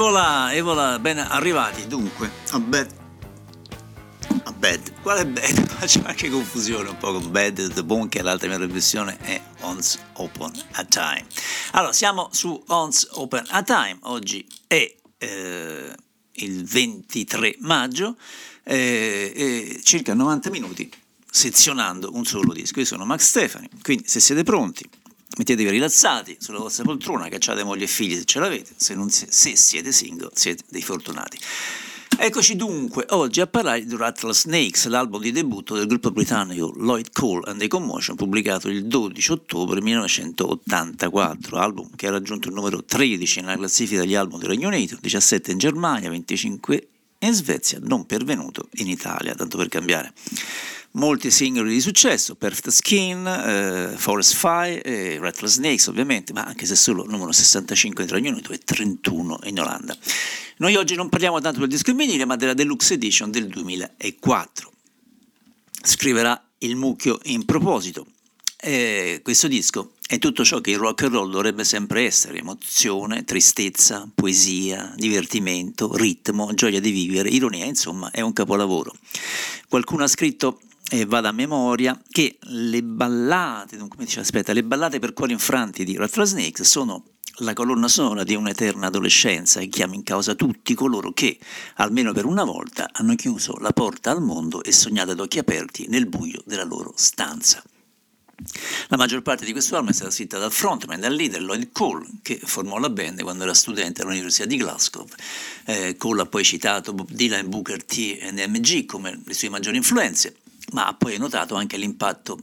voilà, e voilà, ben arrivati dunque a Bad. A Bad. Quale Bad? Faccio anche confusione un po' con Bad, The Bone, che l'altra mia riflessione è Once Open a Time. Allora, siamo su Once Open a Time, oggi è eh, il 23 maggio, eh, circa 90 minuti sezionando un solo disco. Io sono Max Stefani, quindi se siete pronti mettetevi rilassati sulla vostra poltrona, cacciate moglie e figli se ce l'avete, se, se, se siete single siete dei fortunati. Eccoci dunque oggi a parlare di Rattlesnakes, l'album di debutto del gruppo britannico Lloyd Cole and the Commotion, pubblicato il 12 ottobre 1984, album che ha raggiunto il numero 13 nella classifica degli album del Regno Unito, 17 in Germania, 25 in Svezia, non pervenuto in Italia, tanto per cambiare molti singoli di successo, Perfect Skin, eh, Forest Fire, eh, Rattle Snakes ovviamente, ma anche se solo numero 65 in Regno Unito e 31 in Olanda. Noi oggi non parliamo tanto del disco in vinile, ma della Deluxe Edition del 2004. Scriverà il mucchio in proposito. Eh, questo disco è tutto ciò che il rock and roll dovrebbe sempre essere, emozione, tristezza, poesia, divertimento, ritmo, gioia di vivere, ironia, insomma è un capolavoro. Qualcuno ha scritto e vado a memoria che le ballate, come dice, aspetta, le ballate per cuori infranti di Rattlesnakes sono la colonna sonora di un'eterna adolescenza e chiama in causa tutti coloro che, almeno per una volta, hanno chiuso la porta al mondo e sognato ad occhi aperti nel buio della loro stanza. La maggior parte di questo album è stata scritta dal frontman, dal leader Lloyd Cole, che formò la band quando era studente all'Università di Glasgow. Eh, Cole ha poi citato Bob Dylan, Booker T e MG come le sue maggiori influenze ma ha poi notato anche l'impatto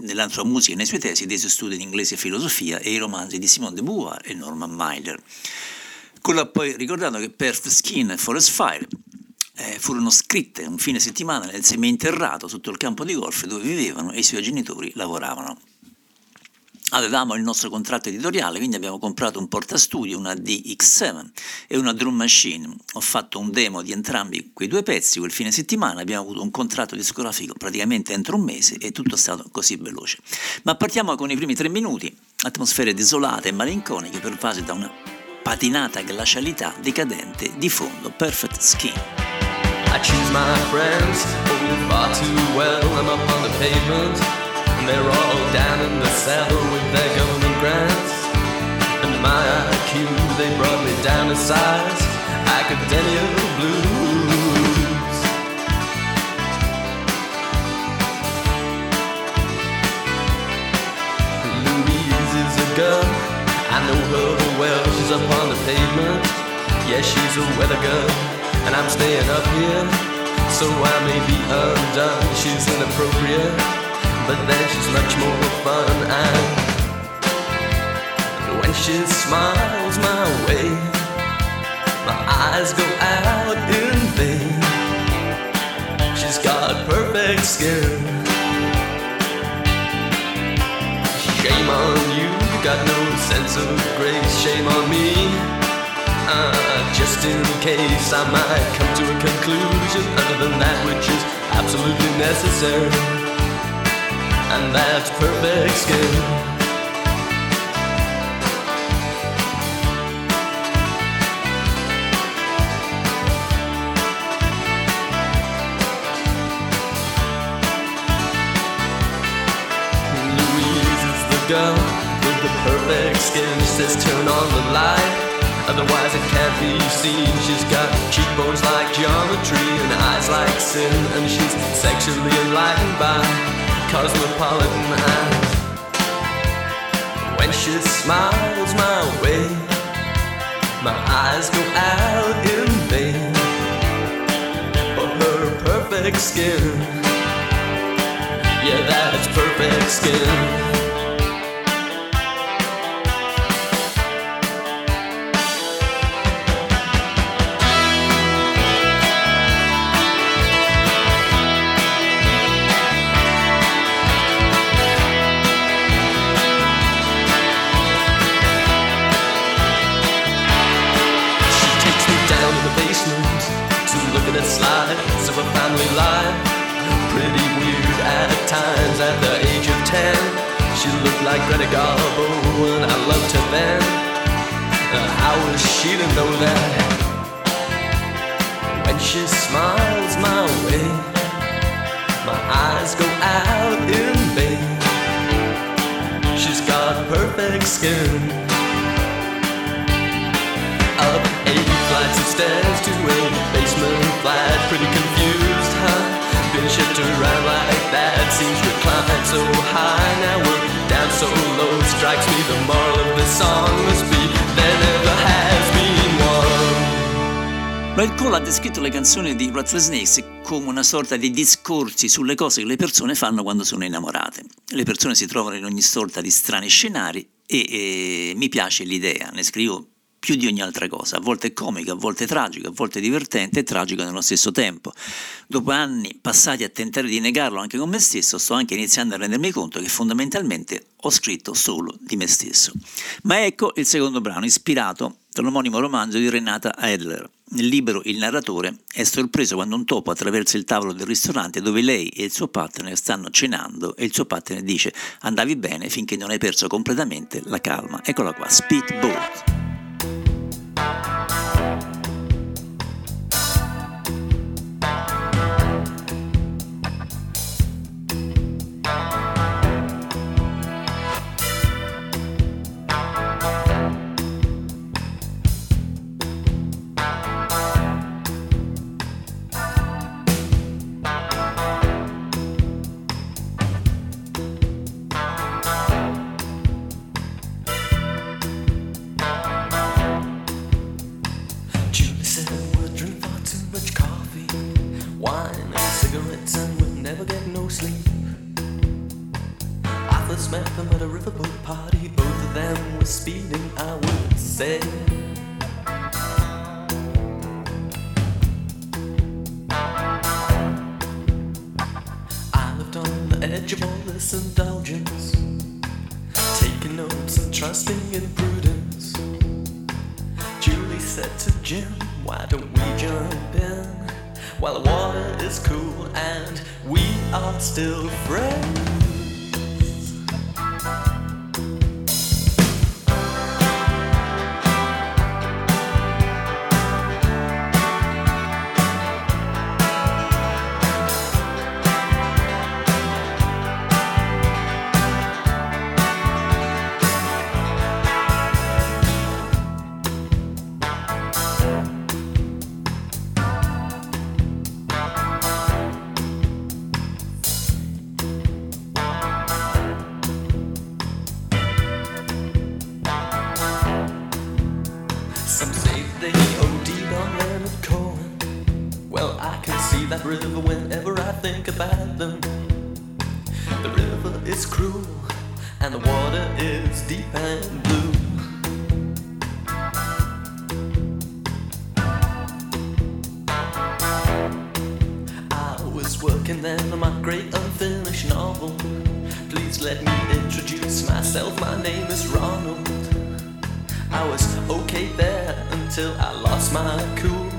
nella sua musica e nei suoi testi dei suoi studi in inglese e filosofia e i romanzi di Simone de Beauvoir e Norman Mailer. Ha poi ricordato che Perth Skin e Forest Fire eh, furono scritte un fine settimana nel seminterrato sotto il campo di golf dove vivevano e i suoi genitori lavoravano avevamo il nostro contratto editoriale, quindi abbiamo comprato un portastudio, una DX7 e una drum machine. Ho fatto un demo di entrambi quei due pezzi quel fine settimana, abbiamo avuto un contratto discografico praticamente entro un mese e tutto è stato così veloce. Ma partiamo con i primi tre minuti, atmosfere desolate e malinconiche pervase da una patinata glacialità decadente di fondo, perfect skin. I choose my friends, oh far too well, I'm up on the pavement. They're all down in the cellar with their government grants. And my IQ, they brought me down to size. Academia blues. Louise is a girl. I know her well. She's up on the pavement. Yeah, she's a weather girl. And I'm staying up here. So I may be undone. She's inappropriate but then she's much more fun. And when she smiles my way, my eyes go out in vain. She's got perfect skin. Shame on you, you got no sense of grace. Shame on me. Uh, just in case I might come to a conclusion other than that which is absolutely necessary and that's perfect skin. Louise is the girl with the perfect skin. She says turn on the light. Otherwise it can't be seen She's got cheekbones like geometry And eyes like sin And she's sexually enlightened by cosmopolitan eyes. When she smiles my way, my eyes go out in vain for her perfect skin. Yeah, that's perfect skin. Like Greta Garbo and I loved her then. How was she to know that? When she smiles my way, my eyes go out in vain. She's got perfect skin. Up eight flights of stairs to a basement flat, pretty confused, huh? Been shipped around like that, seems we climbed so high, now we're so low. Strikes me the moral of the song must be there never has been one. Lloyd Cole ha descritto le canzoni di Rattlesnakes Snakes come una sorta di discorsi sulle cose che le persone fanno quando sono innamorate. Le persone si trovano in ogni sorta di strani scenari e, e mi piace l'idea, ne scrivo più di ogni altra cosa, a volte comica, a volte tragica, a volte divertente e tragica nello stesso tempo. Dopo anni passati a tentare di negarlo anche con me stesso, sto anche iniziando a rendermi conto che fondamentalmente ho scritto solo di me stesso. Ma ecco il secondo brano, ispirato dall'omonimo romanzo di Renata Adler. Nel libro il narratore è sorpreso quando un topo attraversa il tavolo del ristorante dove lei e il suo partner stanno cenando e il suo partner dice andavi bene finché non hai perso completamente la calma. Eccola qua, Speedboat. thinking then my great unfinished novel. Please let me introduce myself. My name is Ronald. I was okay there until I lost my cool.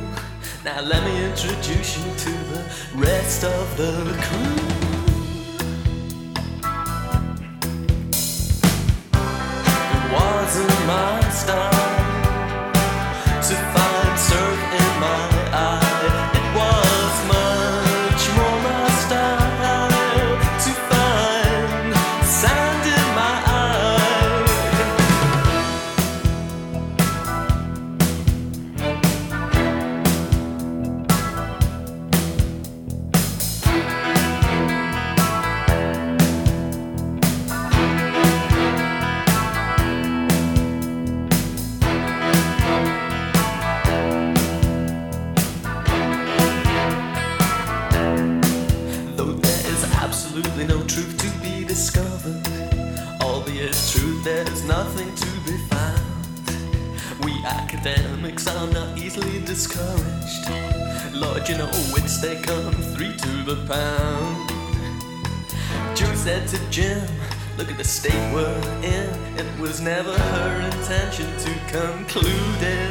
Now let me introduce you to the rest of the crew. It wasn't my style. included.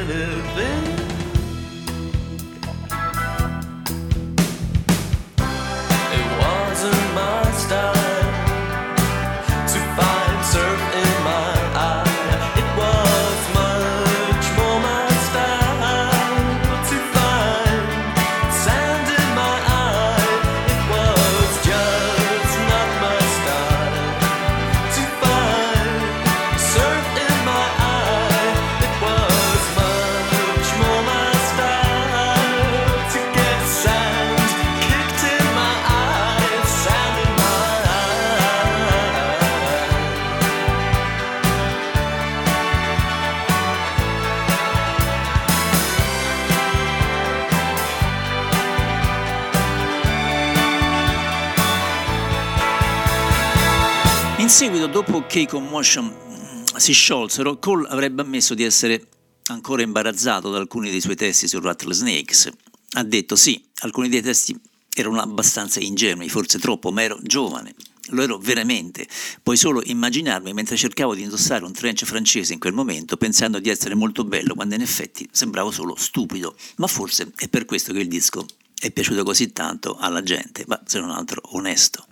Seguito, dopo che i Commotion mm, si sciolsero, Cole avrebbe ammesso di essere ancora imbarazzato da alcuni dei suoi testi su Rattlesnakes. Ha detto sì, alcuni dei testi erano abbastanza ingenui, forse troppo, ma ero giovane. Lo ero veramente. Puoi solo immaginarmi mentre cercavo di indossare un trench francese in quel momento, pensando di essere molto bello, quando in effetti sembravo solo stupido. Ma forse è per questo che il disco è piaciuto così tanto alla gente, ma se non altro onesto.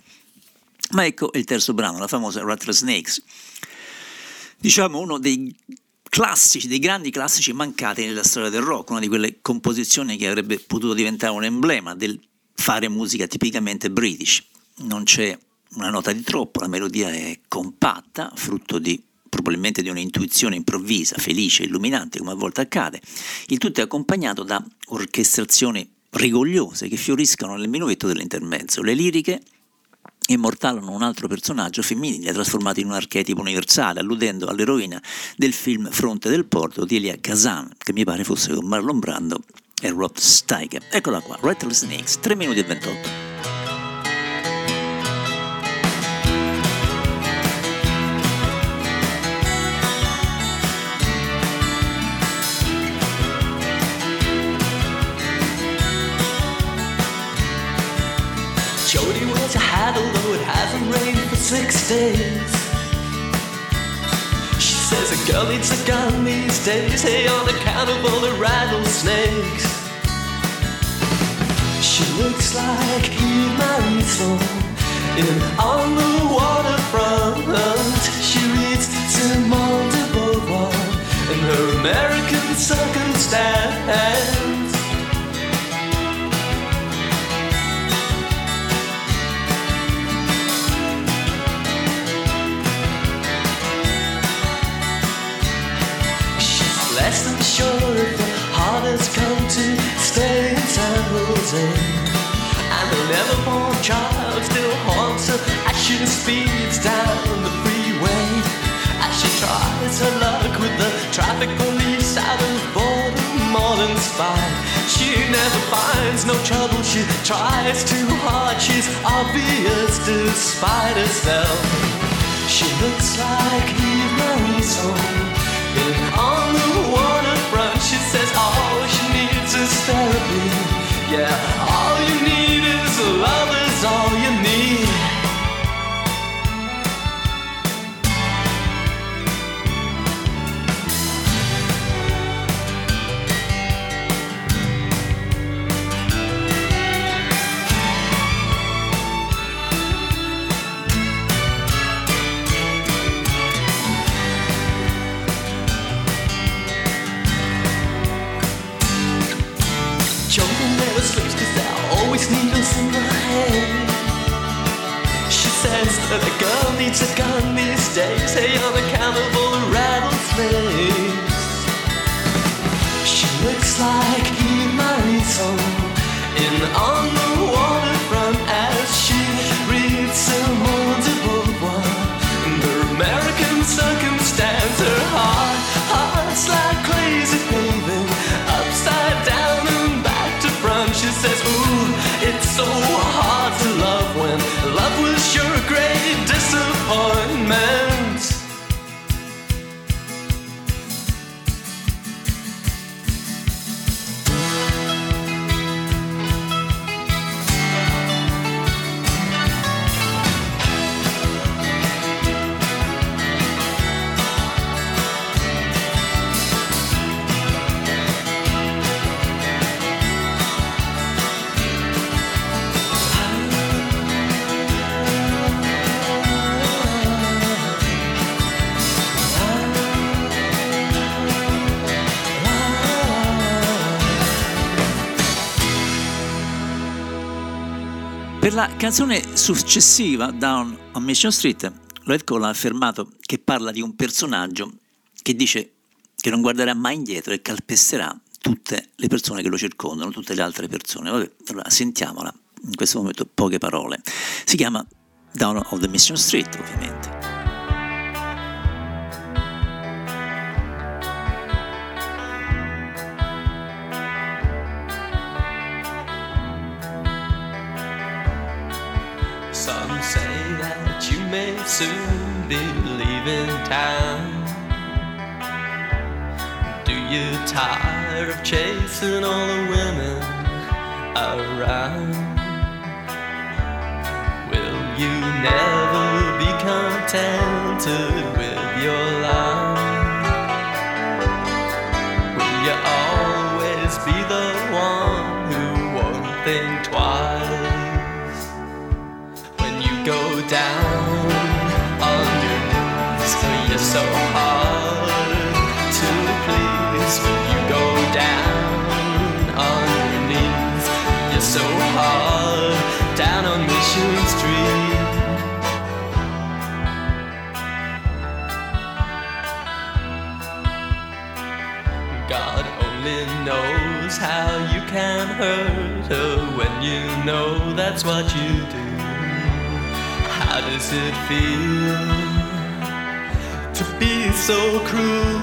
Ma ecco il terzo brano, la famosa Rattlesnakes. Diciamo uno dei classici, dei grandi classici mancati nella storia del rock, una di quelle composizioni che avrebbe potuto diventare un emblema del fare musica tipicamente british. Non c'è una nota di troppo, la melodia è compatta, frutto di probabilmente di un'intuizione improvvisa, felice, illuminante, come a volte accade. Il tutto è accompagnato da orchestrazioni rigogliose che fioriscono nel minuetto dell'intermezzo. Le liriche immortalano un altro personaggio femminile trasformato in un archetipo universale, alludendo all'eroina del film Fronte del Porto di Elia Kazan, che mi pare fosse con Marlon Brando e Rob Steiger. Eccola qua, Rattlesnakes, 3 minuti e 28. Hat, although it hasn't rained for six days. She says a girl needs a gun these days, hey, on account of all the rattlesnakes. She looks like Eva Marie Saint in On the Waterfront. She reads Simone de Beauvoir in her American circumstance. Down the freeway. As she tries her luck with the traffic police out of Baltimore and spy. She never finds no trouble, she tries too hard, she's obvious despite herself. She looks like Eve Marie's home on the waterfront. She says all she needs is therapy. Yeah, all you need is love is all you that a girl needs a gun these days, hey, on account of all the rattlesnakes. She looks like Eva Marie Saint in On the Waterfront Per la canzone successiva, Down on Mission Street, Lloyd Cole ha affermato che parla di un personaggio che dice che non guarderà mai indietro e calpesterà tutte le persone che lo circondano, tutte le altre persone. Vabbè, allora sentiamola, in questo momento poche parole. Si chiama Down on the Mission Street, ovviamente. May soon be leaving town. Do you tire of chasing all the women around? Will you never be contented how you can hurt her when you know that's what you do. How does it feel to be so cruel?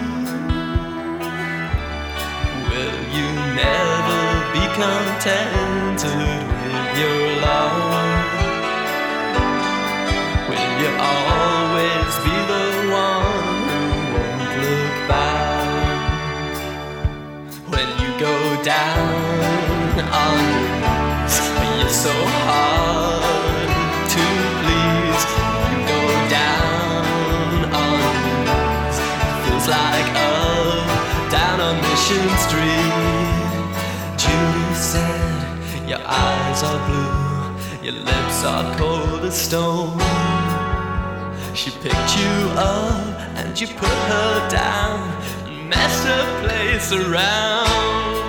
Will you never be contented with your love? Will you always When you go down on your knees, you're so hard to please. You go down on your knees, feels like up, down on Mission Street. Judy said, Your eyes are blue, your lips are cold as stone. She picked you up and you put her down and messed her place around.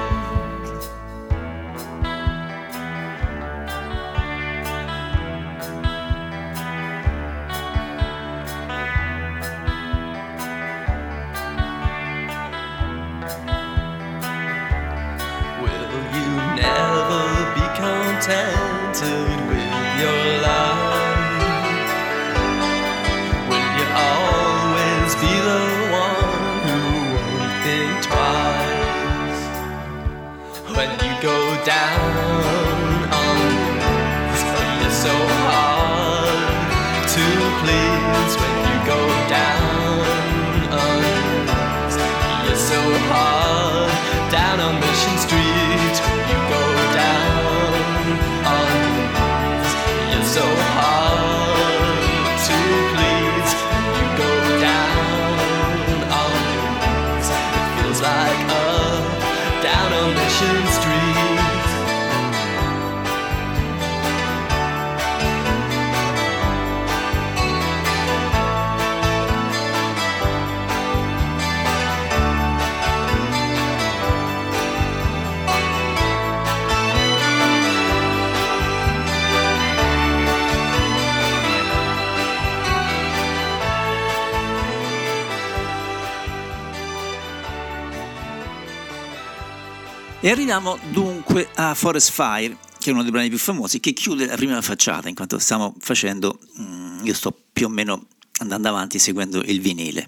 E arriviamo dunque a Forest Fire, che è uno dei brani più famosi, che chiude la prima facciata, in quanto stiamo facendo, mm, io sto più o meno andando avanti seguendo il vinile.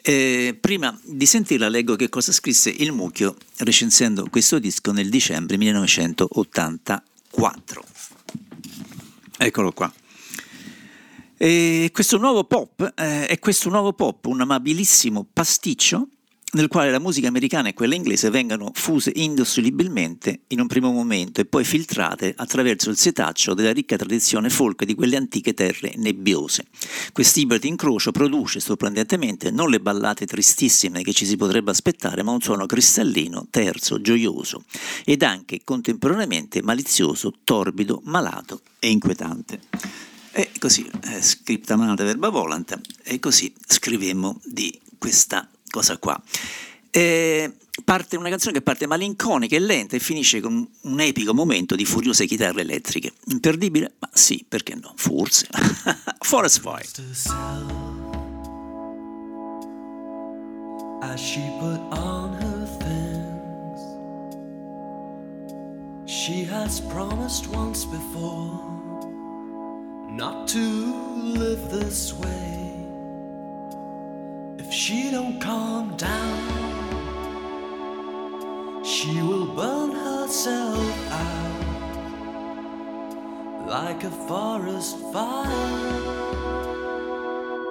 Eh, prima di sentirla leggo che cosa scrisse il Mucchio recensendo questo disco nel dicembre 1984. Eccolo qua. E questo nuovo pop eh, è questo nuovo pop, un amabilissimo pasticcio nel quale la musica americana e quella inglese vengono fuse indissolubilmente in un primo momento e poi filtrate attraverso il setaccio della ricca tradizione folk di quelle antiche terre nebbiose. Quest'ibrido incrocio produce sorprendentemente non le ballate tristissime che ci si potrebbe aspettare, ma un suono cristallino, terzo, gioioso ed anche contemporaneamente malizioso, torbido, malato e inquietante. E così, eh, scripta manata verba volant, e così scrivemmo di questa cosa qua. E parte una canzone che parte malinconica e lenta e finisce con un epico momento di furiose chitarre elettriche. Imperdibile? Ma sì, perché no? Forse. Forest Fire. As she put on her things, she has promised once before not to live this way. She don't calm down, she will burn herself out like a forest fire.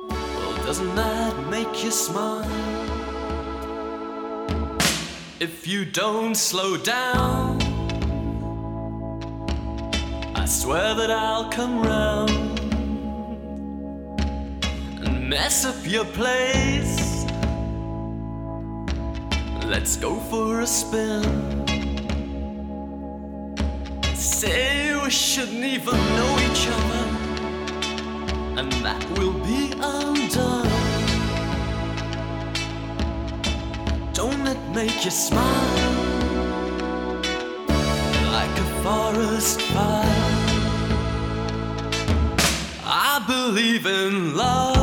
Well, doesn't that make you smile? If you don't slow down, I swear that I'll come round mess up your place. Let's go for a spin. Say we shouldn't even know each other, and that will be undone. Don't it make you smile like a forest fire? I believe in love.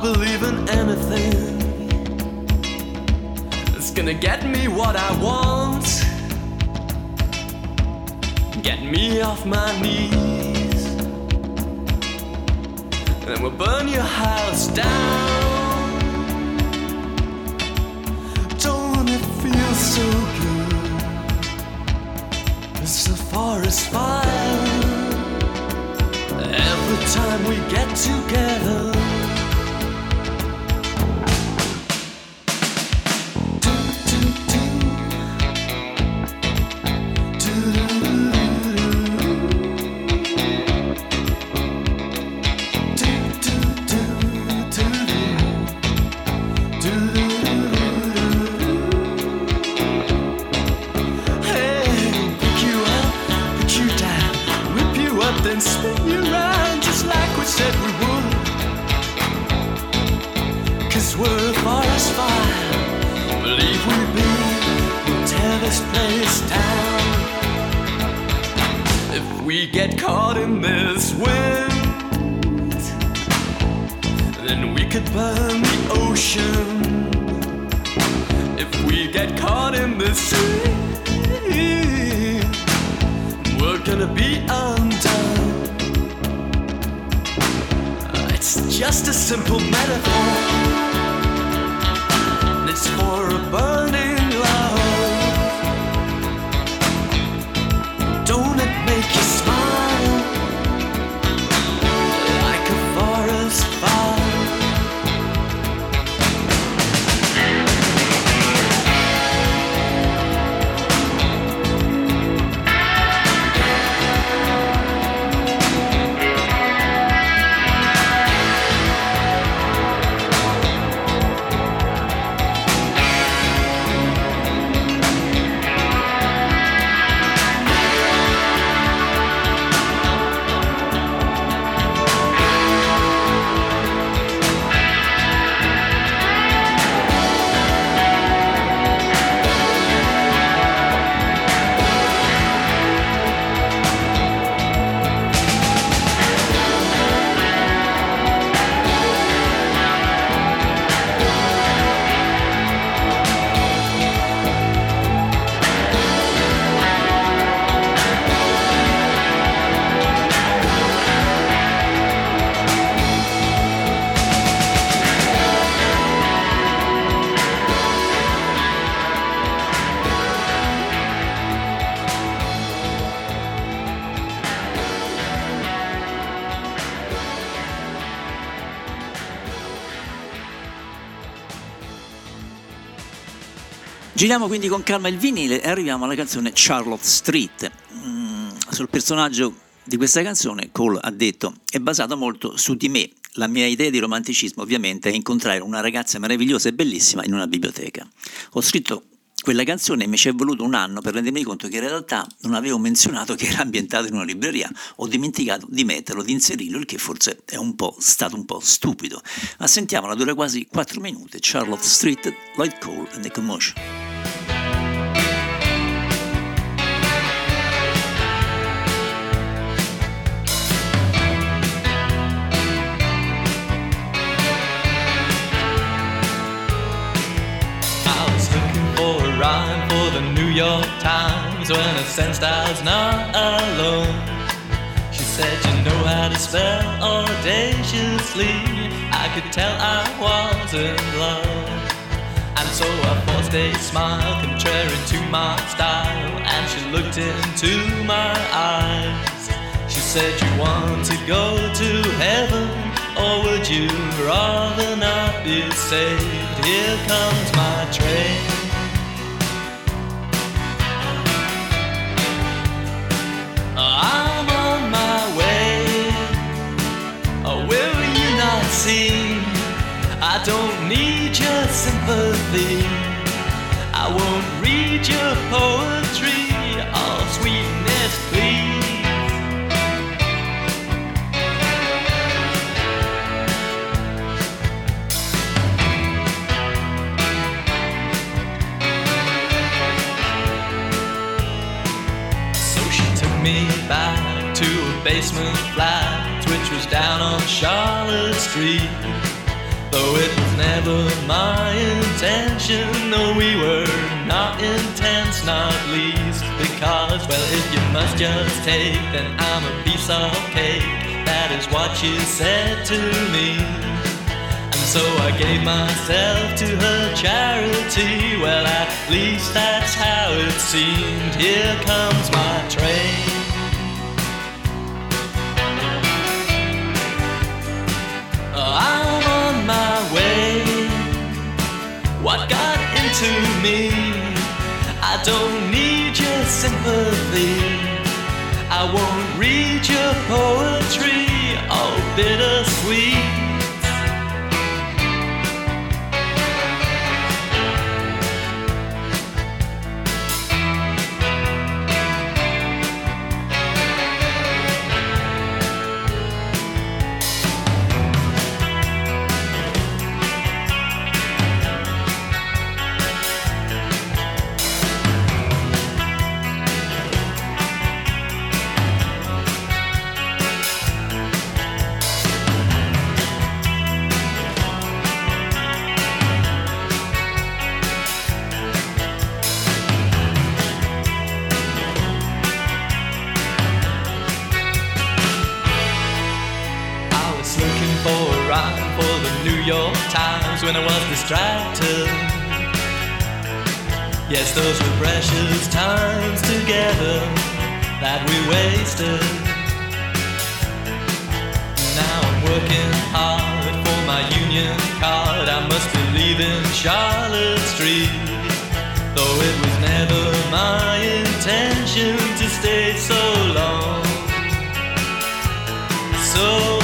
Believe in anything. It's gonna get me what I want. Get me off my knees. And then we'll burn your house down. Don't it feel so good? It's a forest fire. Every time we get together. Giriamo quindi con calma il vinile e arriviamo alla canzone Charlotte Street. Mm, sul personaggio di questa canzone Cole ha detto è basato molto su di me. La mia idea di romanticismo ovviamente è incontrare una ragazza meravigliosa e bellissima in una biblioteca. Ho scritto quella canzone e mi ci è voluto un anno per rendermi conto che in realtà non avevo menzionato che era ambientata in una libreria, ho dimenticato di metterlo, di inserirlo, il che forse è un stato un po' stupido. Ma sentiamola, dura quasi 4 minuti, Charlotte Street, Lloyd Cole and the Commotion. York Times when I sensed I was not alone. She said, You know how to spell audaciously. I could tell I was in love. And so I forced a smile contrary to my style. And she looked into my eyes. She said, You want to go to heaven, or would you rather not be saved? Here comes my train. Sympathy. I won't read your poetry. All sweetness, please. So she took me back to a basement flat, which was down on Charlotte Street. Though it never my intention, no, we were not intense, not least. Because, well, if you must just take, then I'm a piece of cake. That is what she said to me. And so I gave myself to her charity. Well, at least that's how it seemed. Here comes my train. Into me? I don't need your sympathy. I won't read your poetry, oh bittersweet. Looking for a rhyme for the New York Times when I was distracted. Yes, those were precious times together that we wasted. Now I'm working hard for my union card. I must be leaving Charlotte Street. Though it was never my intention to stay so long so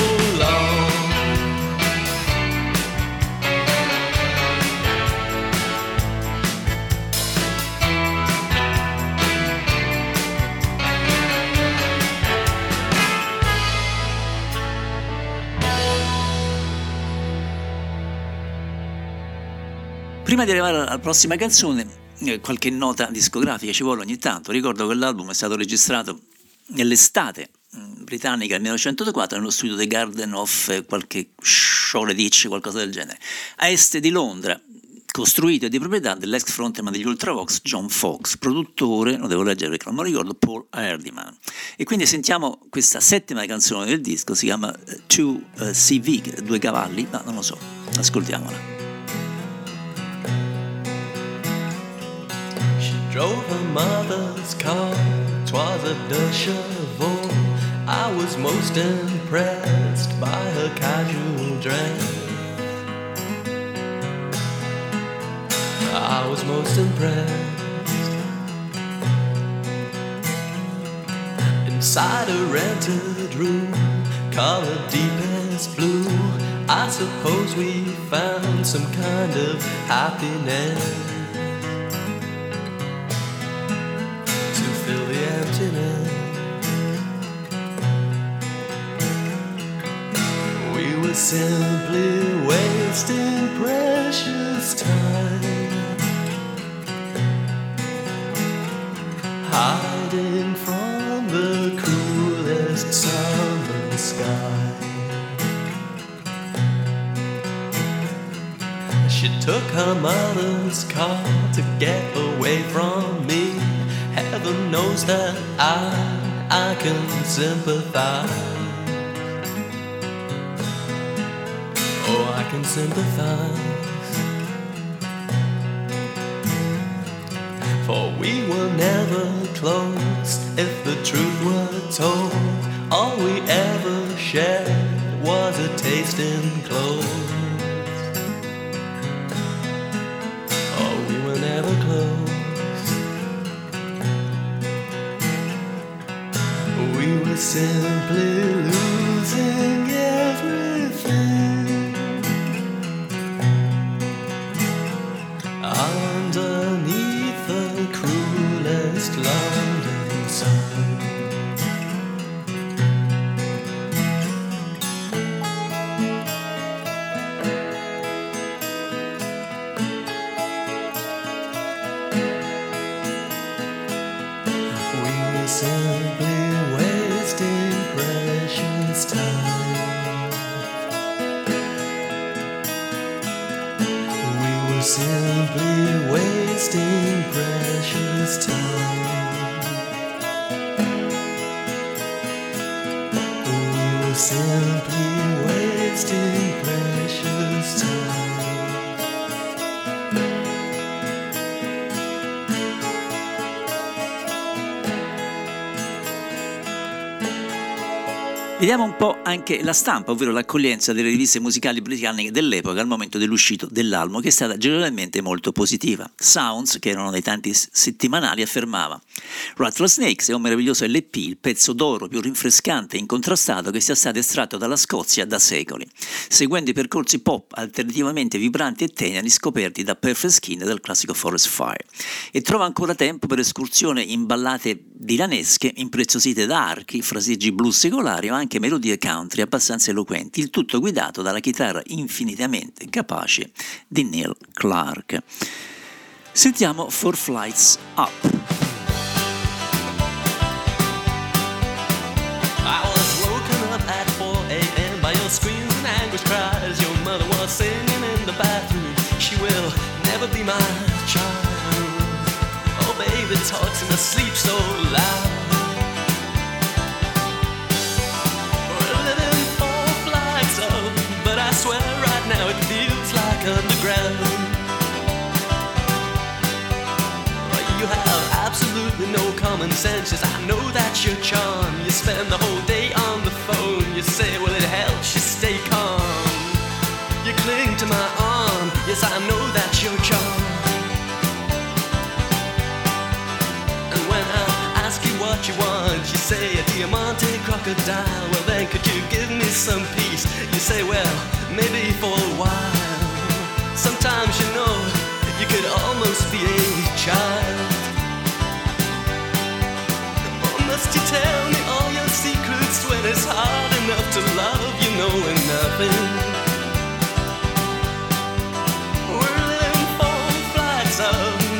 Prima di arrivare alla prossima canzone, eh, qualche nota discografica ci vuole ogni tanto. Ricordo che l'album è stato registrato nell'estate mm, britannica del 1984 nello studio The Garden of eh, qualche Shoreditch, qualcosa del genere, a est di Londra, costruito e di proprietà dell'ex frontman degli Ultravox John Fox, produttore, lo devo leggere perché non me lo ricordo, Paul Hardiman. E quindi sentiamo questa settima canzone del disco, si chiama eh, Two eh, CV, due cavalli, ma non lo so, ascoltiamola. Drove her mother's car, twas a deux chevaux. I was most impressed by her casual dress. I was most impressed. Inside a rented room, colored deepest blue. I suppose we found some kind of happiness. We were simply wasting precious time, hiding from the cruelest summer sky. She took her mother's car to get away from me. Heaven knows that I, I can sympathize. Oh, I can sympathize. For we were never close if the truth were told. All we ever shared was a taste in clothes. Anche la stampa, ovvero l'accoglienza delle riviste musicali britanniche dell'epoca al momento dell'uscito dell'album, che è stata generalmente molto positiva. Sounds, che erano dei tanti settimanali, affermava Rattlesnakes è un meraviglioso LP, il pezzo d'oro più rinfrescante e incontrastato che sia stato estratto dalla Scozia da secoli, seguendo i percorsi pop alternativamente vibranti e teneri scoperti da Perfect Skin e dal classico Forest Fire. E trova ancora tempo per escursioni in ballate dilanesche, impreziosite da archi, fraseggi blues secolari o anche melodie country abbastanza eloquenti, il tutto guidato dalla chitarra infinitamente capace di Neil Clark. Sentiamo Four Flights Up. I was woken up at 4 a.m. by your screams and anguish cries. Your mother was singing in the bathroom. She will never be my child. Oh, baby talks in her sleep so loud. Common sense. I know that's your charm. You spend the whole day on the phone. You say, well, it helps you stay calm. You cling to my arm. Yes, I know that's your charm. And when I ask you what you want, you say a diamante crocodile. Well, then could you give me some peace? You say, well, maybe for a while. Sometimes you know you could almost be it's hard enough to love you knowing nothing? Flights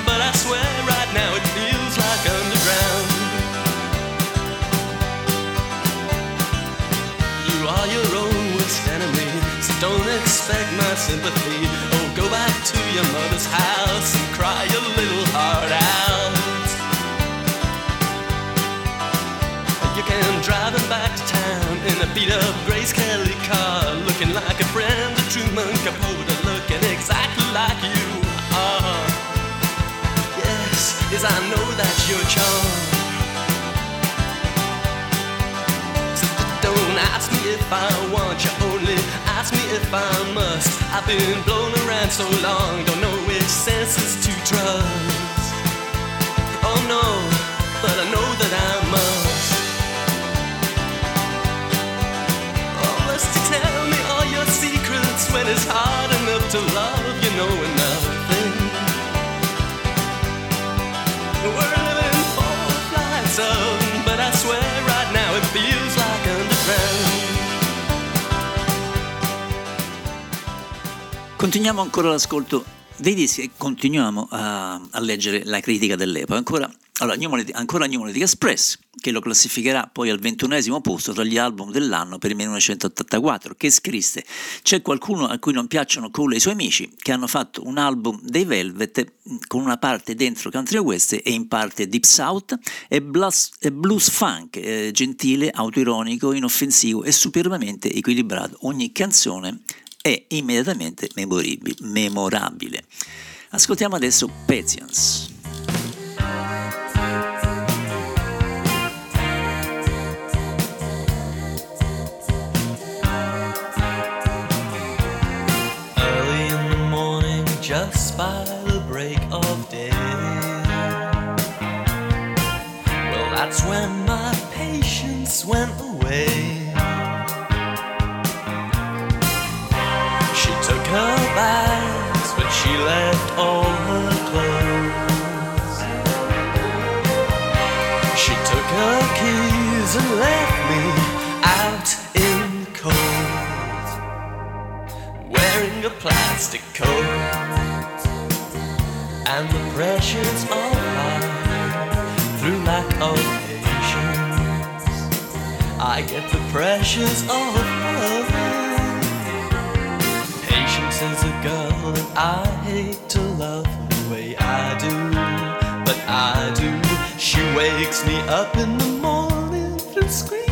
but I swear right now it feels like underground. You are your own worst enemy, so don't expect my sympathy. Oh, go back to your mother's house and cry your little looking like a friend of Truman Capote, looking exactly like you are. Yes, yes, I know that's your charm. So don't ask me if I want you, only ask me if I must. I've been blown around so long, don't know which senses to trust. Oh no, when it's hard enough to love you knowing nothing? We're living four flights up, but I swear right now it feels like underground. Continuiamo ancora l'ascolto dei dischi e continuiamo a, a leggere la critica dell'epoca. Ancora, allora, New Money- ancora New Money Express, che lo classificherà poi al ventunesimo posto tra gli album dell'anno per il 1984, che scrisse C'è qualcuno a cui non piacciono Cole e i suoi amici, che hanno fatto un album dei Velvet mh, con una parte dentro country west e in parte deep south e blues, e blues funk, eh, gentile, autoironico, inoffensivo e superbamente equilibrato. Ogni canzone è immediatamente memorabile. memorabile. Ascoltiamo adesso Patience. Just by the break of day. Well, that's when my patience went away. She took her bags, but she left all her clothes. She took her keys and left me out in the cold, wearing a plastic coat and the pressures of life through lack of patience. I get the pressures of love. Patience is a girl that I hate to love the way I do, but I do. She wakes me up in the morning through screaming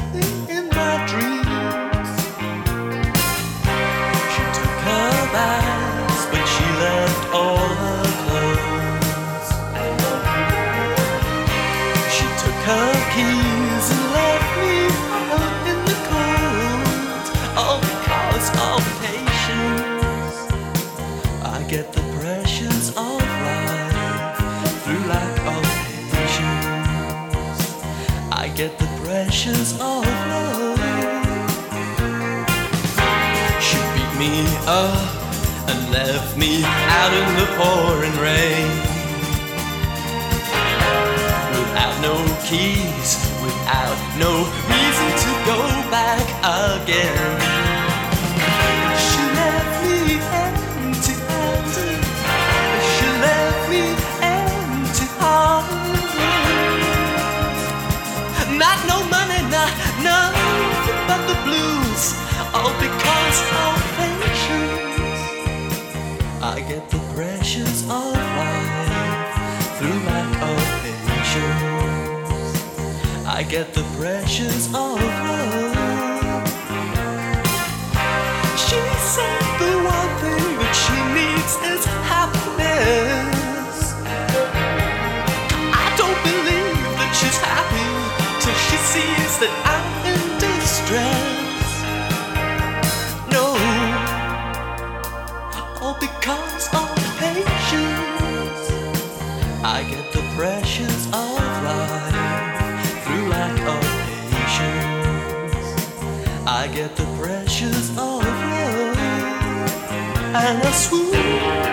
out in the pouring rain. Without no keys, without no reason to go back again. I get the pressures of love. She said the one thing that she needs is happiness. I don't believe that she's happy till she sees that I'm in distress. No, all because of patience. I get the pressures pressures of love, and I swoon.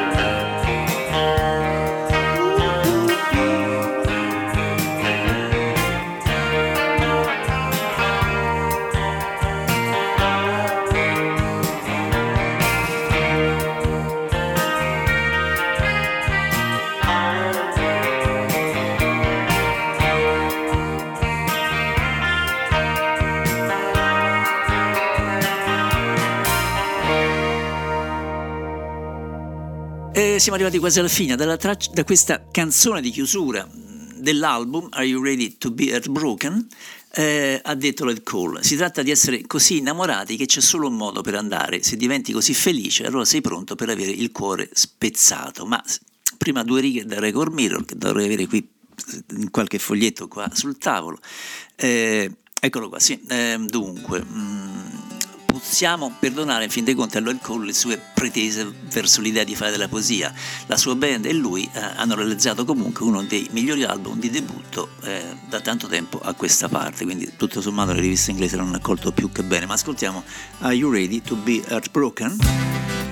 Siamo arrivati quasi alla fine traccia- da questa canzone di chiusura dell'album Are You Ready to Be Heartbroken? Eh, ha detto Led Cole. Si tratta di essere così innamorati che c'è solo un modo per andare. Se diventi così felice, allora sei pronto per avere il cuore spezzato. Ma prima due righe da Record Mirror, che dovrei avere qui in qualche foglietto qua sul tavolo. Eh, eccolo qua, sì. Eh, dunque. mh, possiamo perdonare in fin dei conti a Lloyd Cole le sue pretese verso l'idea di fare della poesia. La sua band e lui eh, hanno realizzato comunque uno dei migliori album di debutto eh, da tanto tempo a questa parte, quindi tutto sommato le riviste inglesi l'hanno accolto più che bene. Ma ascoltiamo Are You Ready to Be Heartbroken?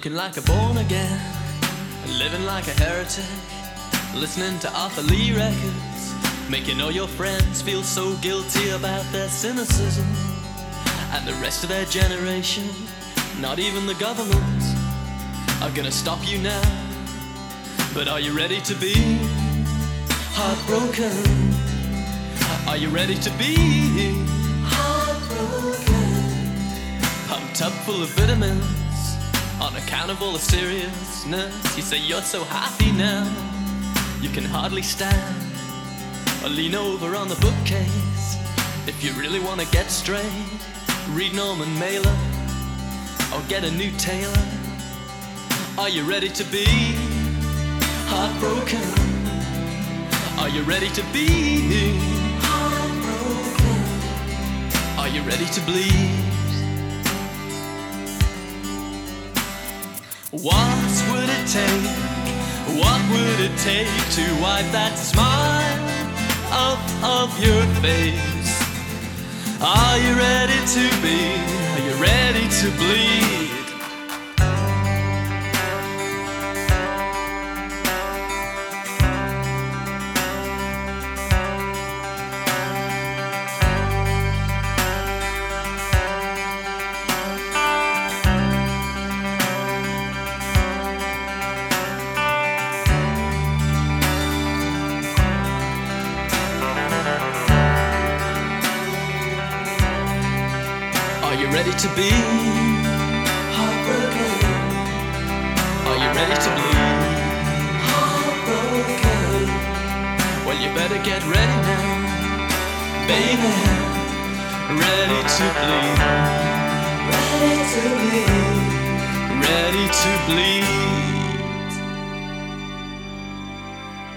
Looking like a born again, living like a heretic, listening to Arthur Lee records, making all your friends feel so guilty about their cynicism, and the rest of their generation, not even the government, are gonna stop you now. But are you ready to be heartbroken? Are you ready to be heartbroken? Pumped up full of vitamins on account of seriousness. You say you're so happy now, you can hardly stand. Or lean over on the bookcase if you really want to get straight. Read Norman Mailer or get a new tailor. Are you ready to be heartbroken? Are you ready to be heartbroken? Are you ready to bleed? What would it take? What would it take to wipe that smile off of your face? Are you ready to be? Are you ready to bleed? To be heartbroken? Are you ready to bleed? Heartbroken. Well, you better get ready now, baby. Ready to bleed. Ready to bleed. Ready to bleed.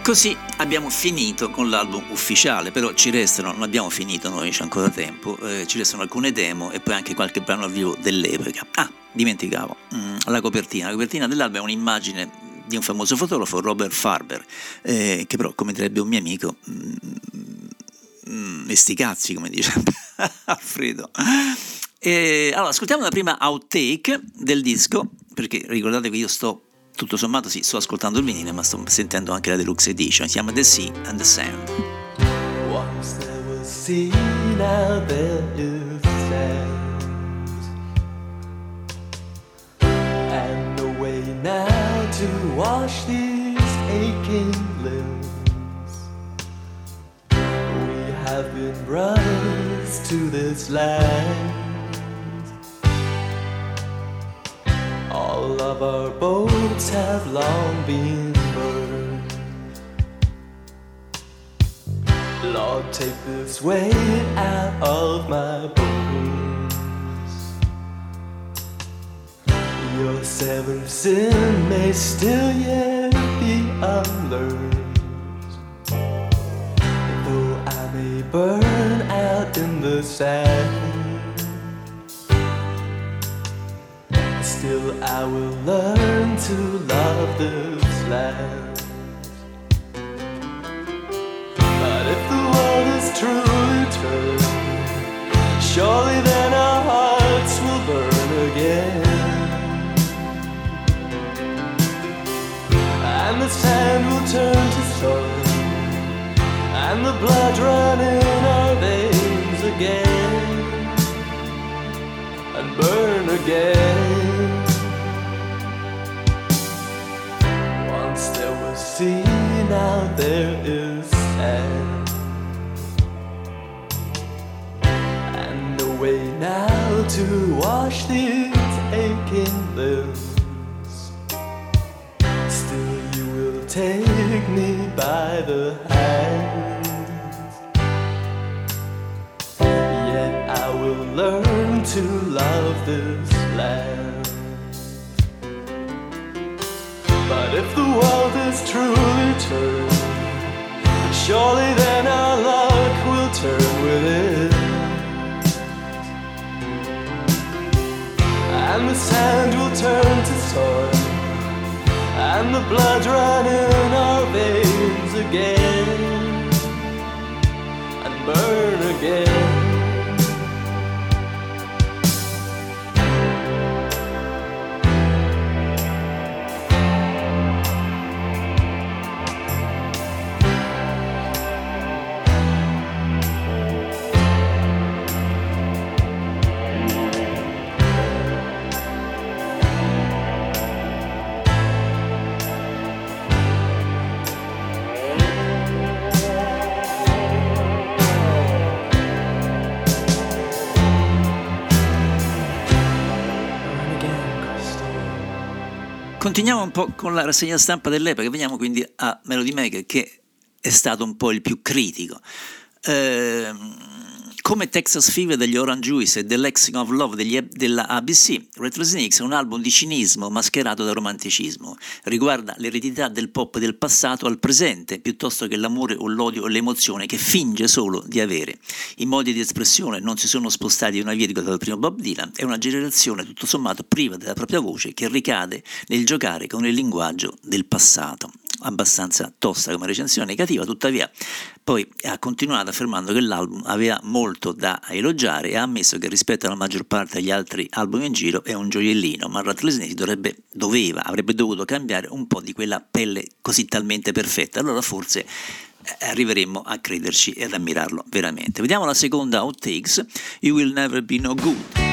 Così abbiamo finito con l'album ufficiale, però ci restano, non abbiamo finito noi, c'è ancora tempo, eh, ci restano alcune demo e poi anche qualche brano vivo dell'epoca. Ah, dimenticavo, mm, la copertina. La copertina dell'album è un'immagine di un famoso fotografo, Robert Farber, eh, che però, come direbbe un mio amico, mm, mm, sti cazzi, come dice Alfredo. E, allora, ascoltiamo la prima outtake del disco, perché ricordate che io sto tutto sommato sì, sto ascoltando il vinile, ma sto sentendo anche la deluxe edition. Si chiama The Sea and the Sand. Once there was sea, now there is sand. And no way now to wash these aching limbs. We have been brothers to this land. All of our boats have long been burned. Lord, take this weight out of my bones. Your seventh sin may still yet be unlearned. Though I may burn out in the sand. Still, I will learn to love this land. But if the world is truly turned, surely then our hearts will burn again. And the sand will turn to sun, and the blood run in our veins again and burn again. Now there is sand. And a way now to wash these aching limbs. Still, you will take me by the hand. Yet I will learn to love this land. But if the world is truly turned, surely then our luck will turn with it. And the sand will turn to sun, and the blood run in our veins again, and burn again. Continuiamo un po' con la rassegna stampa dell'epoca, veniamo quindi a Melody Maker che è stato un po' il più critico. Ehm, come Texas Fever degli Orange Juice e The Lexing of Love degli, della ABC, Rattlesnakes è un album di cinismo mascherato da romanticismo. Riguarda l'eredità del pop del passato al presente, piuttosto che l'amore o l'odio o l'emozione che finge solo di avere. I modi di espressione non si sono spostati una virgola dal primo Bob Dylan, è una generazione tutto sommato priva della propria voce che ricade nel giocare con il linguaggio del passato abbastanza tosta come recensione negativa, tuttavia poi ha continuato affermando che l'album aveva molto da elogiare e ha ammesso che rispetto alla maggior parte degli altri album in giro è un gioiellino, ma Rattles Nate dovrebbe, doveva, avrebbe dovuto cambiare un po' di quella pelle così talmente perfetta, allora forse eh, arriveremmo a crederci e ad ammirarlo veramente. Vediamo la seconda outtakes, You Will Never Be No Good.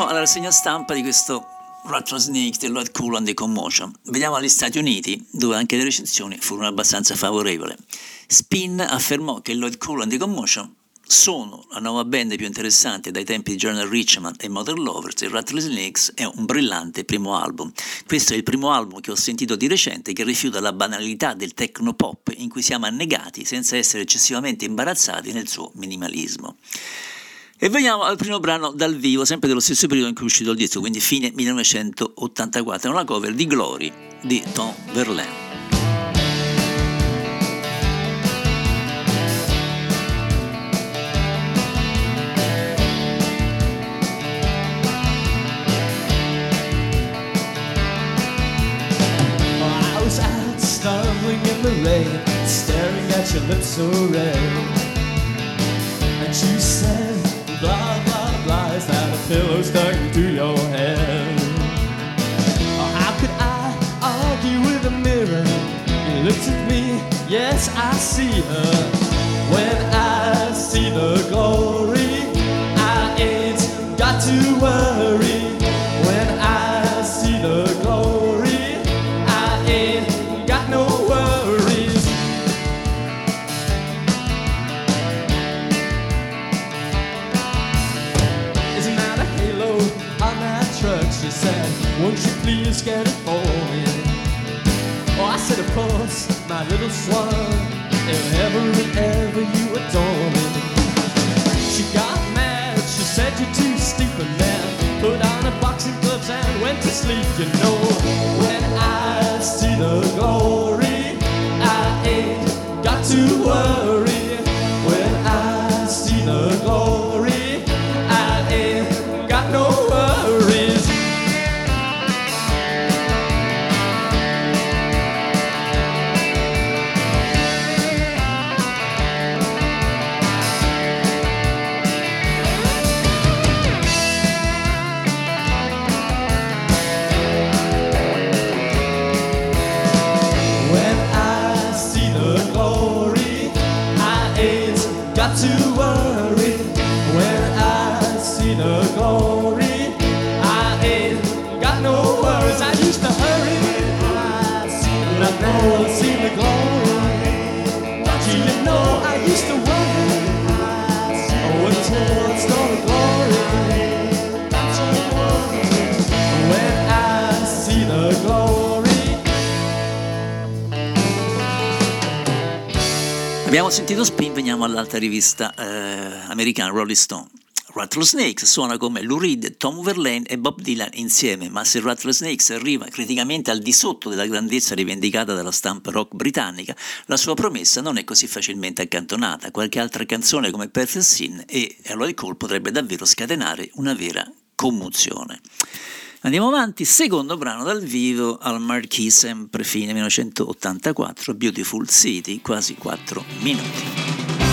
Continuiamo alla rassegna stampa di questo Rattlesnake del Lloyd and the Commotion. Vediamo agli Stati Uniti, dove anche le recensioni furono abbastanza favorevoli. Spin affermò che Lloyd and the Commotion sono la nuova band più interessante dai tempi di Journal Richmond e Modern Lovers e Rattlesnakes è un brillante primo album. Questo è il primo album che ho sentito di recente che rifiuta la banalità del techno pop in cui siamo annegati senza essere eccessivamente imbarazzati nel suo minimalismo. E veniamo al primo brano dal vivo, sempre dello stesso periodo in cui è uscito il disco, quindi fine 1984, è una cover di Glory di Tom Verlaine. staring at your lips so red. And she said, blah, blah, blah. Is that a pillow stuck to your head? Oh, how could I argue with a mirror? He looks at me, yes, I see her. When I see the glory, I ain't got to worry. When I see the get it? Oh, I said, of course, my little swan. if ever and ever you adore me. She got mad, she said you're too stupid, man. Put on her boxing gloves and went to sleep, you know. When I see the glory, I ain't got to worry. When I see the glory, Abbiamo sentito Spin, veniamo all'altra rivista eh, americana, Rolling Stone. Rattlesnakes suona come Lou Reed, Tom Verlaine e Bob Dylan insieme, ma se Rattlesnakes arriva criticamente al di sotto della grandezza rivendicata dalla stampa rock britannica, la sua promessa non è così facilmente accantonata. Qualche altra canzone come Perfect Sin e Eloy Cole potrebbe davvero scatenare una vera commozione. Andiamo avanti, secondo brano dal vivo al Marquis, sempre fine 1984, Beautiful City, quasi 4 minuti.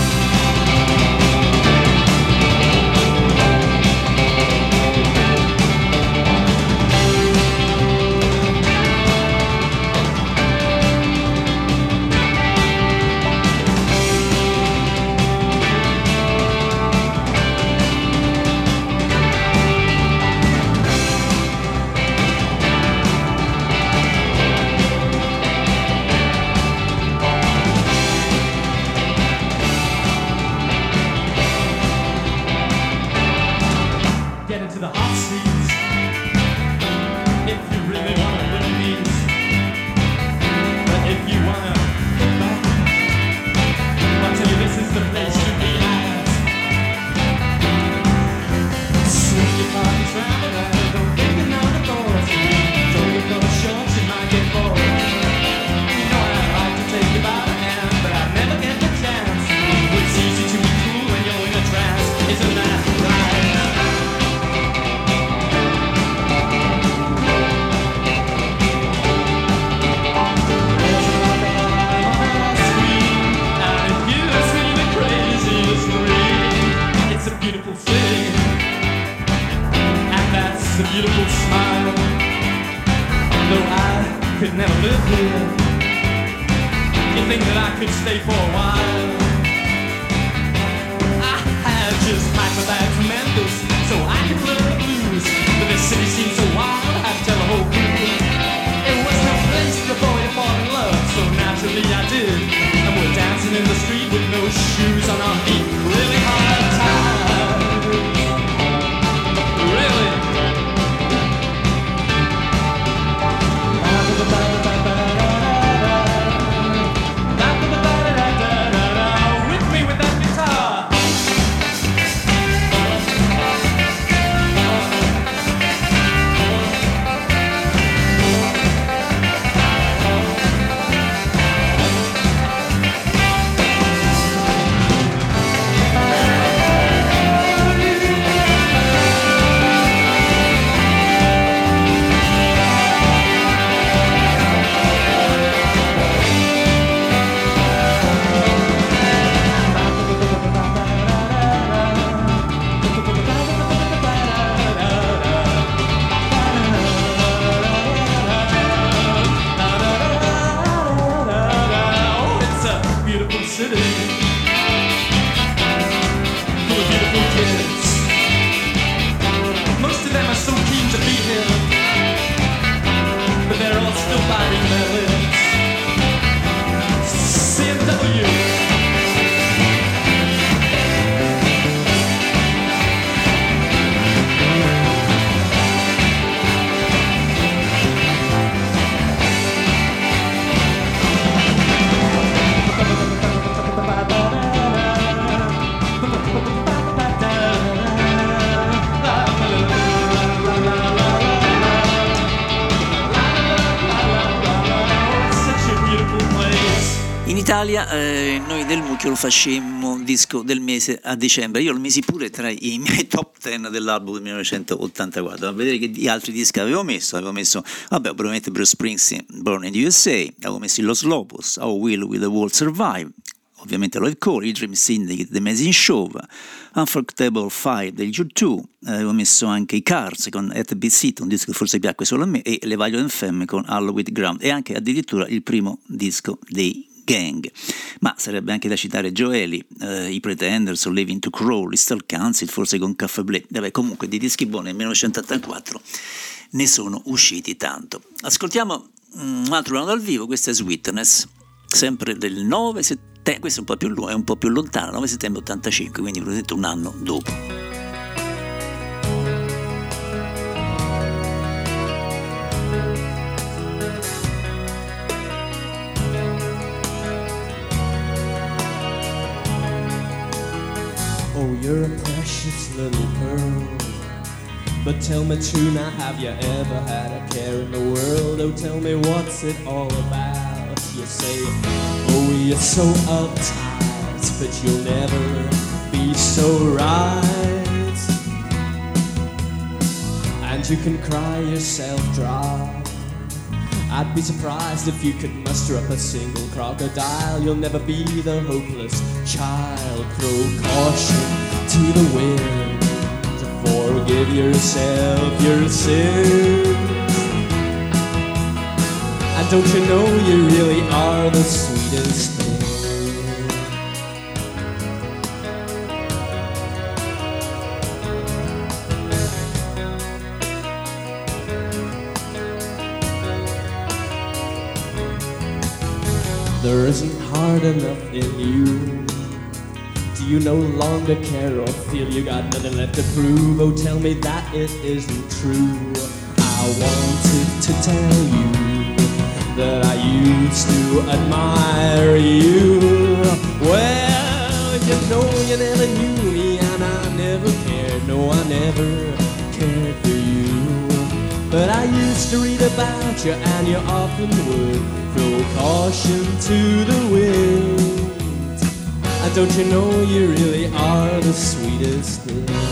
Facemmo disco del mese a dicembre, io lo misi pure tra i miei top 10 dell'album del 1984, a vedere che altri dischi avevo messo, avevo messo, vabbè, probabilmente Bruce Springsteen, Born in the USA, avevo messo Los Lobos, How Will Will the World Survive, ovviamente Lloyd Cole, Dream Syndicate, The Amazing Show, Unforgettable Fire degli U2, eh, avevo messo anche i Cars con At Beat Seat, un disco che forse piacque solo a me, e Le Violent Femme con Halloween Ground, e anche addirittura il primo disco dei Gang. Ma sarebbe anche da citare Joeli, eh, i Pretenders, Living to Crawl, Crystal Council, forse con Caffè Blé. Vabbè, comunque di dischi buoni nel 1984 ne sono usciti tanto. Ascoltiamo mm, un altro brano dal vivo, questo è Sweetness, sempre del 9 settembre, questo è un po' più, è un po più lontano, 9 settembre 85, quindi un anno dopo. You're a precious little pearl. But tell me true now, have you ever had a care in the world? Oh, tell me what's it all about? You say, oh, you're so uptight, but you'll never be so right. And you can cry yourself dry. I'd be surprised if you could muster up a single crocodile. You'll never be the hopeless child. Throw caution to the wind to forgive yourself your sins. And don't you know you really are the sweetest thing? There isn't hard enough in you. You no longer care or feel you got nothing left to prove? Oh, tell me that it isn't true. I wanted to tell you that I used to admire you. Well, you know you never knew me and I never cared. No, I never cared for you. But I used to read about you and you often would throw caution to the wind. Don't you know you really are the sweetest thing?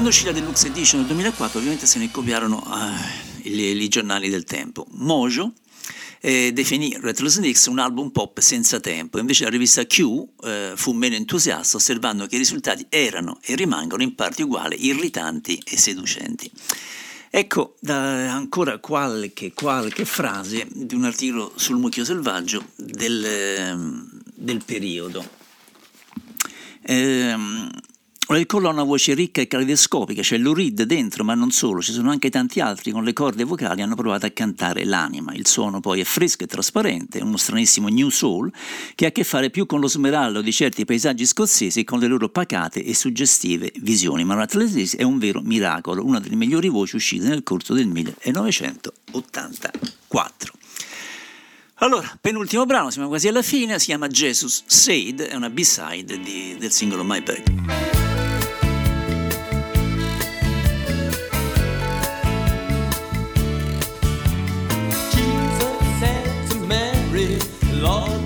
Quando uscì la Deluxe Edition nel 2004 ovviamente se ne copiarono eh, i, giornali del tempo. Mojo eh, definì Rattlesnakes Nicks un album pop senza tempo, invece la rivista Q eh, fu meno entusiasta osservando che i risultati erano e rimangono in parte uguali, irritanti e seducenti. Ecco da ancora qualche, qualche, frase di un articolo sul mucchio selvaggio del, ehm, del periodo. Ehm, il collo ha una voce ricca e caleidoscopica, c'è l'Urid dentro, ma non solo, ci sono anche tanti altri con le corde vocali hanno provato a cantare l'anima. Il suono poi è fresco e trasparente, uno stranissimo new soul che ha a che fare più con lo smeraldo di certi paesaggi scozzesi e con le loro pacate e suggestive visioni. Ma l'Atletis è un vero miracolo, una delle migliori voci uscite nel corso del 1984. Allora, penultimo brano, siamo quasi alla fine, si chiama Jesus Said, è una B-side di, del singolo My Bag. Lord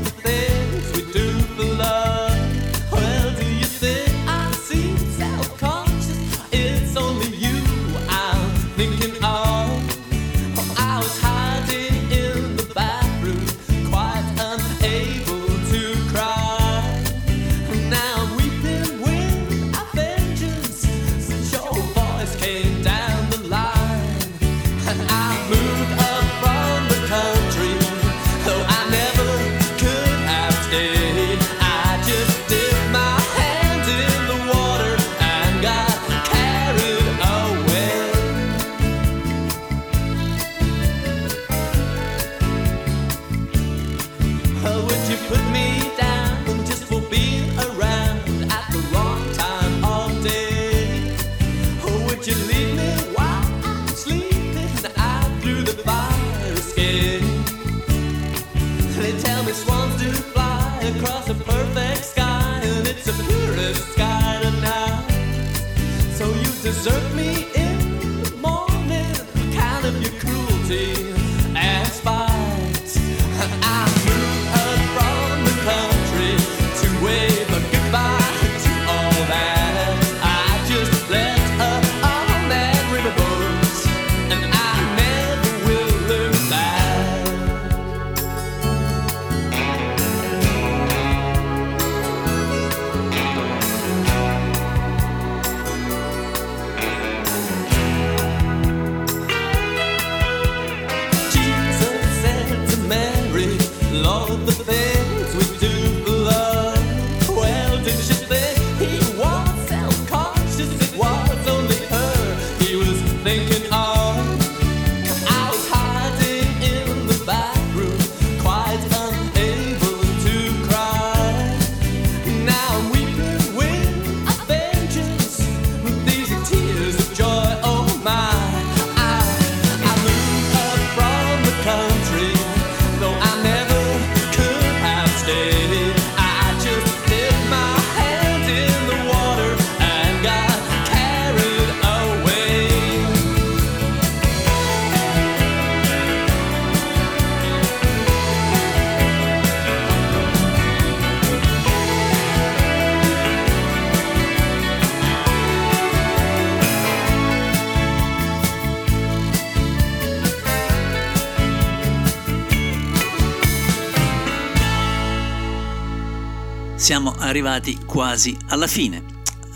Siamo arrivati quasi alla fine.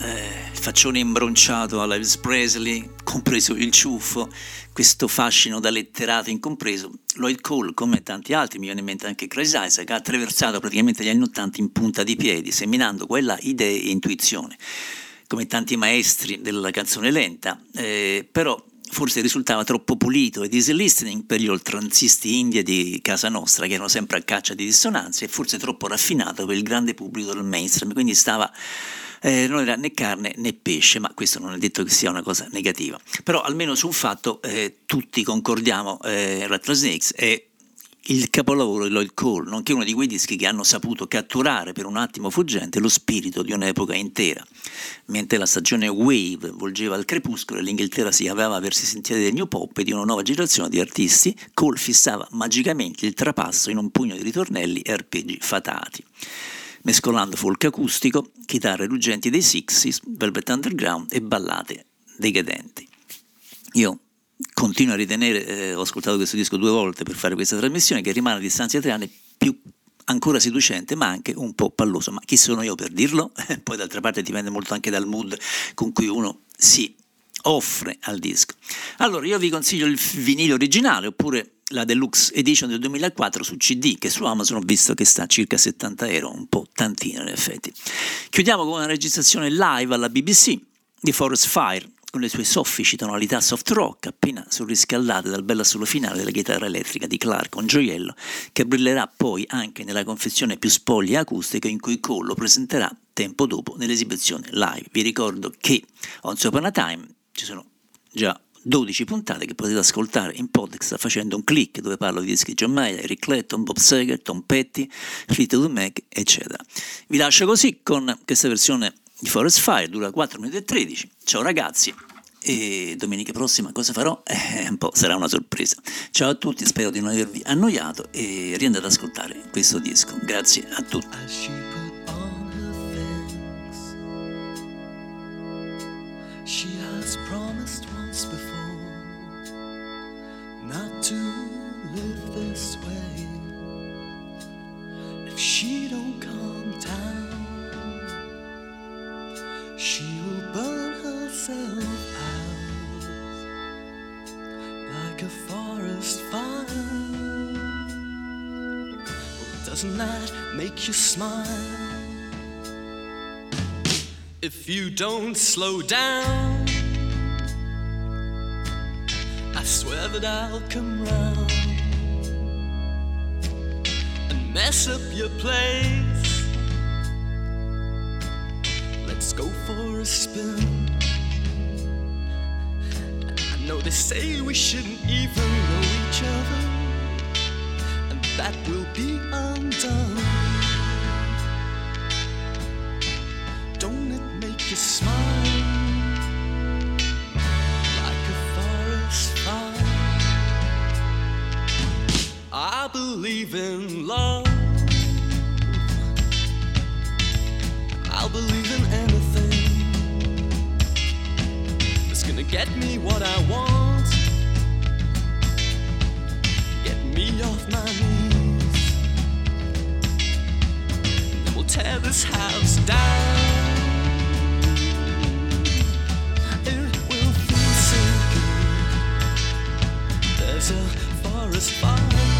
Eh, il faccione imbronciato alla Elvis Presley, compreso il ciuffo, questo fascino da letterato incompreso. Lloyd Cole, come tanti altri, mi viene in mente anche Chris Isaac, ha attraversato praticamente gli anni Ottanta in punta di piedi, seminando quella idee e intuizione, come tanti maestri della canzone lenta, eh, però forse risultava troppo pulito ed easy listening per gli oltranzisti indie di casa nostra che erano sempre a caccia di dissonanze e forse troppo raffinato per il grande pubblico del mainstream, quindi stava eh, non era né carne né pesce, ma questo non è detto che sia una cosa negativa. Però almeno su un fatto eh, tutti concordiamo, eh, Rattlesnakes è il capolavoro di Lloyd Cole, nonché uno di quei dischi che hanno saputo catturare per un attimo fuggente lo spirito di un'epoca intera. Mentre la stagione Wave volgeva al crepuscolo e l'Inghilterra si aveva verso i sentieri del new pop e di una nuova generazione di artisti, Cole fissava magicamente il trapasso in un pugno di ritornelli e arpeggi fatati mescolando folk acustico, chitarre ruggenti dei Sixties, Velvet Underground e ballate decadenti. Io continuo a ritenere, eh, ho ascoltato questo disco due volte per fare questa trasmissione, che rimane a distanza di tre anni più ancora seducente ma anche un po' palloso. Ma chi sono io per dirlo? Poi d'altra parte dipende molto anche dal mood con cui uno si offre al disco. Allora io vi consiglio il vinile originale oppure la deluxe edition del 2004 su CD che su Amazon ho visto che sta a circa 70 euro, un po' tantino in effetti. Chiudiamo con una registrazione live alla BBC di Forest Fire con le sue soffici tonalità soft rock appena surriscaldate dal bello assolo finale della chitarra elettrica di Clark, un gioiello che brillerà poi anche nella confezione più spoglia acustica in cui Cole lo presenterà tempo dopo nell'esibizione live. Vi ricordo che Once Upon a Time ci sono già 12 puntate che potete ascoltare in podcast facendo un click dove parlo di dischi John Mayer, Eric Clapton, Bob Seger, Tom Petty, Fleetwood Mac, eccetera. Vi lascio così con questa versione di Forest Fire, dura 4 minuti e 13. Ciao ragazzi e domenica prossima cosa farò? Eh, un po' sarà una sorpresa. Ciao a tutti, spero di non avervi annoiato e riandate ad ascoltare questo disco. Grazie a tutti. Make you smile? If you don't slow down, I swear that I'll come round and mess up your place. Let's go for a spin. I know they say we shouldn't even know each other and that will be undone. believe in love. I'll believe in anything that's gonna get me what I want, get me off my knees. Then we'll tear this house down. forest fire.